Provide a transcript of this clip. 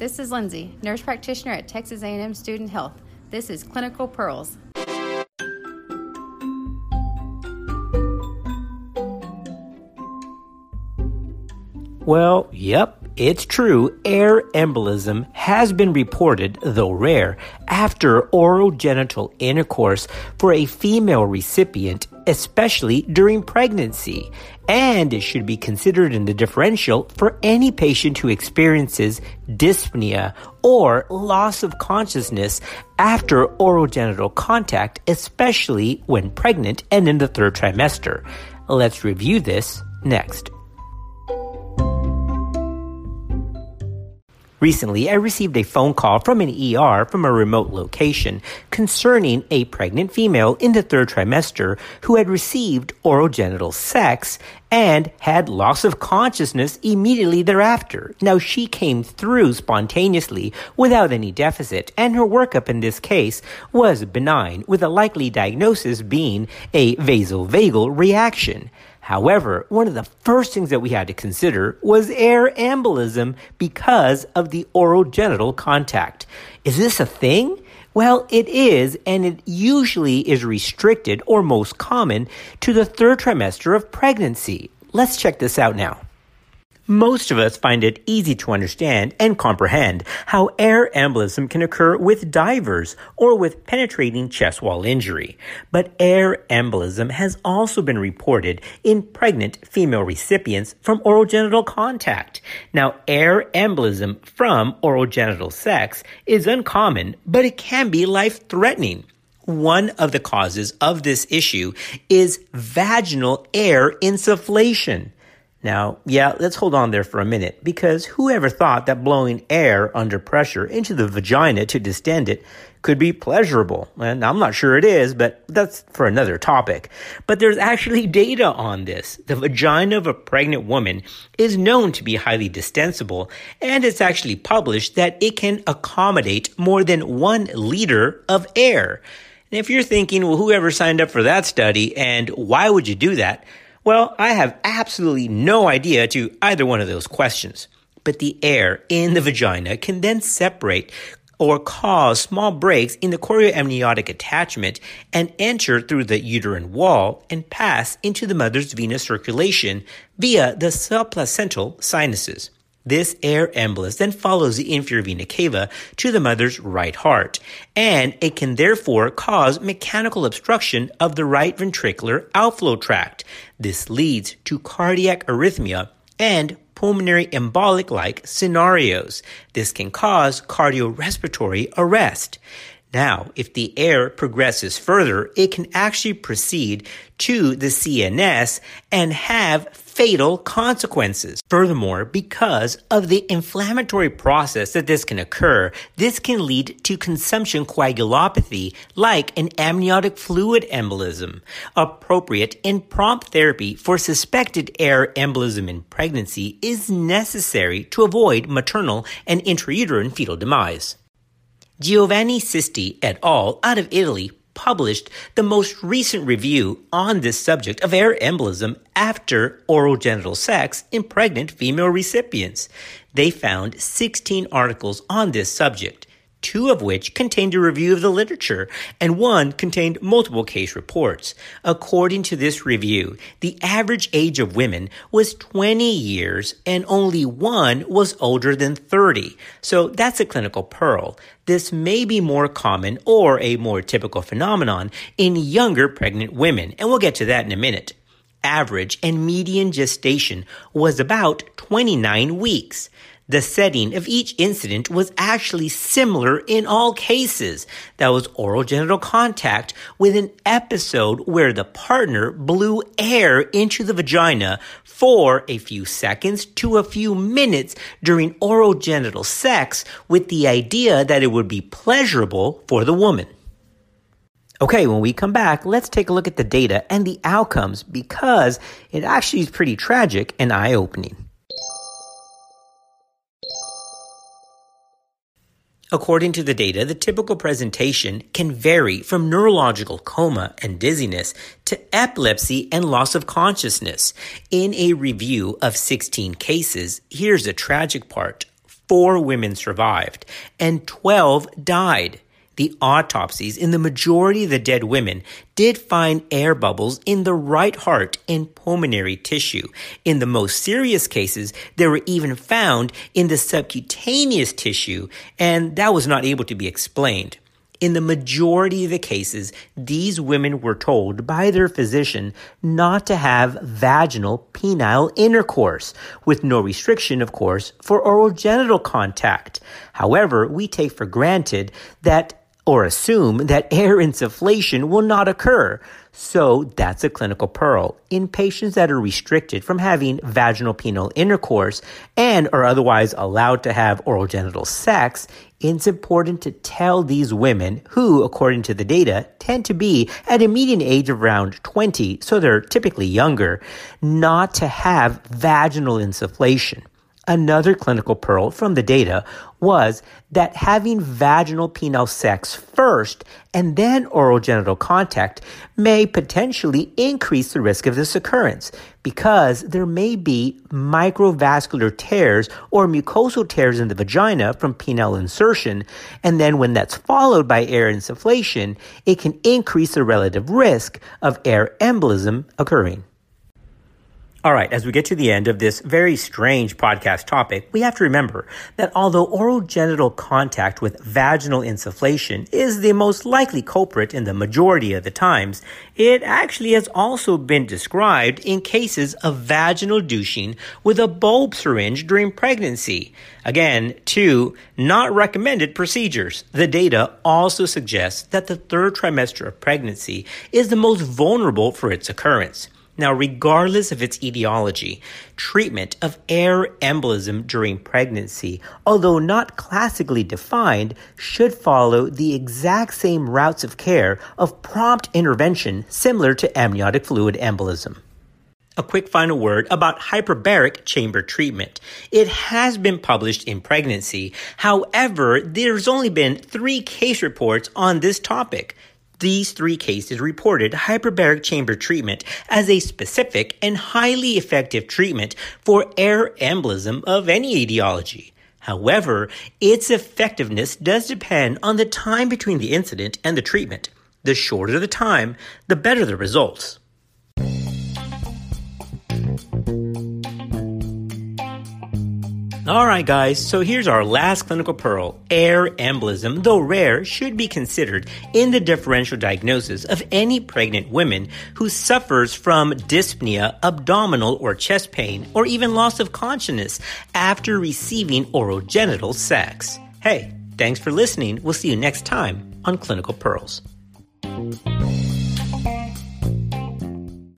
This is Lindsay, nurse practitioner at Texas A&M Student Health. This is Clinical Pearls. Well, yep, it's true. Air embolism has been reported, though rare, after oral genital intercourse for a female recipient, especially during pregnancy. And it should be considered in the differential for any patient who experiences dyspnea or loss of consciousness after oral genital contact, especially when pregnant and in the third trimester. Let's review this next. Recently, I received a phone call from an ER from a remote location concerning a pregnant female in the third trimester who had received oral genital sex and had loss of consciousness immediately thereafter. Now, she came through spontaneously without any deficit, and her workup in this case was benign, with a likely diagnosis being a vasovagal reaction. However, one of the first things that we had to consider was air embolism because of the oral genital contact. Is this a thing? Well, it is, and it usually is restricted or most common to the third trimester of pregnancy. Let's check this out now. Most of us find it easy to understand and comprehend how air embolism can occur with divers or with penetrating chest wall injury. But air embolism has also been reported in pregnant female recipients from oral genital contact. Now, air embolism from oral genital sex is uncommon, but it can be life threatening. One of the causes of this issue is vaginal air insufflation. Now, yeah, let's hold on there for a minute because whoever thought that blowing air under pressure into the vagina to distend it could be pleasurable? And I'm not sure it is, but that's for another topic. But there's actually data on this. The vagina of a pregnant woman is known to be highly distensible, and it's actually published that it can accommodate more than one liter of air. And if you're thinking, well, whoever signed up for that study and why would you do that? Well, I have absolutely no idea to either one of those questions. But the air in the vagina can then separate or cause small breaks in the chorioamniotic attachment and enter through the uterine wall and pass into the mother's venous circulation via the subplacental sinuses. This air embolus then follows the inferior vena cava to the mother's right heart, and it can therefore cause mechanical obstruction of the right ventricular outflow tract. This leads to cardiac arrhythmia and pulmonary embolic like scenarios. This can cause cardiorespiratory arrest. Now, if the air progresses further, it can actually proceed to the CNS and have fatal consequences. Furthermore, because of the inflammatory process that this can occur, this can lead to consumption coagulopathy like an amniotic fluid embolism. Appropriate and prompt therapy for suspected air embolism in pregnancy is necessary to avoid maternal and intrauterine fetal demise. Giovanni Sisti et al. out of Italy published the most recent review on this subject of air embolism after oral genital sex in pregnant female recipients. They found 16 articles on this subject two of which contained a review of the literature, and one contained multiple case reports. According to this review, the average age of women was 20 years, and only one was older than 30. So that's a clinical pearl. This may be more common or a more typical phenomenon in younger pregnant women, and we'll get to that in a minute. Average and median gestation was about 29 weeks. The setting of each incident was actually similar in all cases. That was oral genital contact with an episode where the partner blew air into the vagina for a few seconds to a few minutes during oral genital sex with the idea that it would be pleasurable for the woman. Okay, when we come back, let's take a look at the data and the outcomes because it actually is pretty tragic and eye opening. According to the data, the typical presentation can vary from neurological coma and dizziness to epilepsy and loss of consciousness. In a review of 16 cases, here's the tragic part. four women survived and 12 died. The autopsies in the majority of the dead women did find air bubbles in the right heart and pulmonary tissue. In the most serious cases, they were even found in the subcutaneous tissue, and that was not able to be explained. In the majority of the cases, these women were told by their physician not to have vaginal penile intercourse, with no restriction, of course, for oral genital contact. However, we take for granted that or assume that air insufflation will not occur. So that's a clinical pearl. In patients that are restricted from having vaginal penile intercourse and are otherwise allowed to have oral genital sex, it's important to tell these women, who, according to the data, tend to be at a median age of around 20, so they're typically younger, not to have vaginal insufflation. Another clinical pearl from the data was that having vaginal penile sex first and then oral genital contact may potentially increase the risk of this occurrence because there may be microvascular tears or mucosal tears in the vagina from penile insertion. And then when that's followed by air insufflation, it can increase the relative risk of air embolism occurring. All right, as we get to the end of this very strange podcast topic, we have to remember that although oral genital contact with vaginal insufflation is the most likely culprit in the majority of the times, it actually has also been described in cases of vaginal douching with a bulb syringe during pregnancy. Again, two not recommended procedures. The data also suggests that the third trimester of pregnancy is the most vulnerable for its occurrence. Now, regardless of its etiology, treatment of air embolism during pregnancy, although not classically defined, should follow the exact same routes of care of prompt intervention similar to amniotic fluid embolism. A quick final word about hyperbaric chamber treatment. It has been published in pregnancy. However, there's only been three case reports on this topic. These three cases reported hyperbaric chamber treatment as a specific and highly effective treatment for air embolism of any etiology. However, its effectiveness does depend on the time between the incident and the treatment. The shorter the time, the better the results. All right, guys, so here's our last clinical pearl. Air embolism, though rare, should be considered in the differential diagnosis of any pregnant woman who suffers from dyspnea, abdominal or chest pain, or even loss of consciousness after receiving oral genital sex. Hey, thanks for listening. We'll see you next time on Clinical Pearls.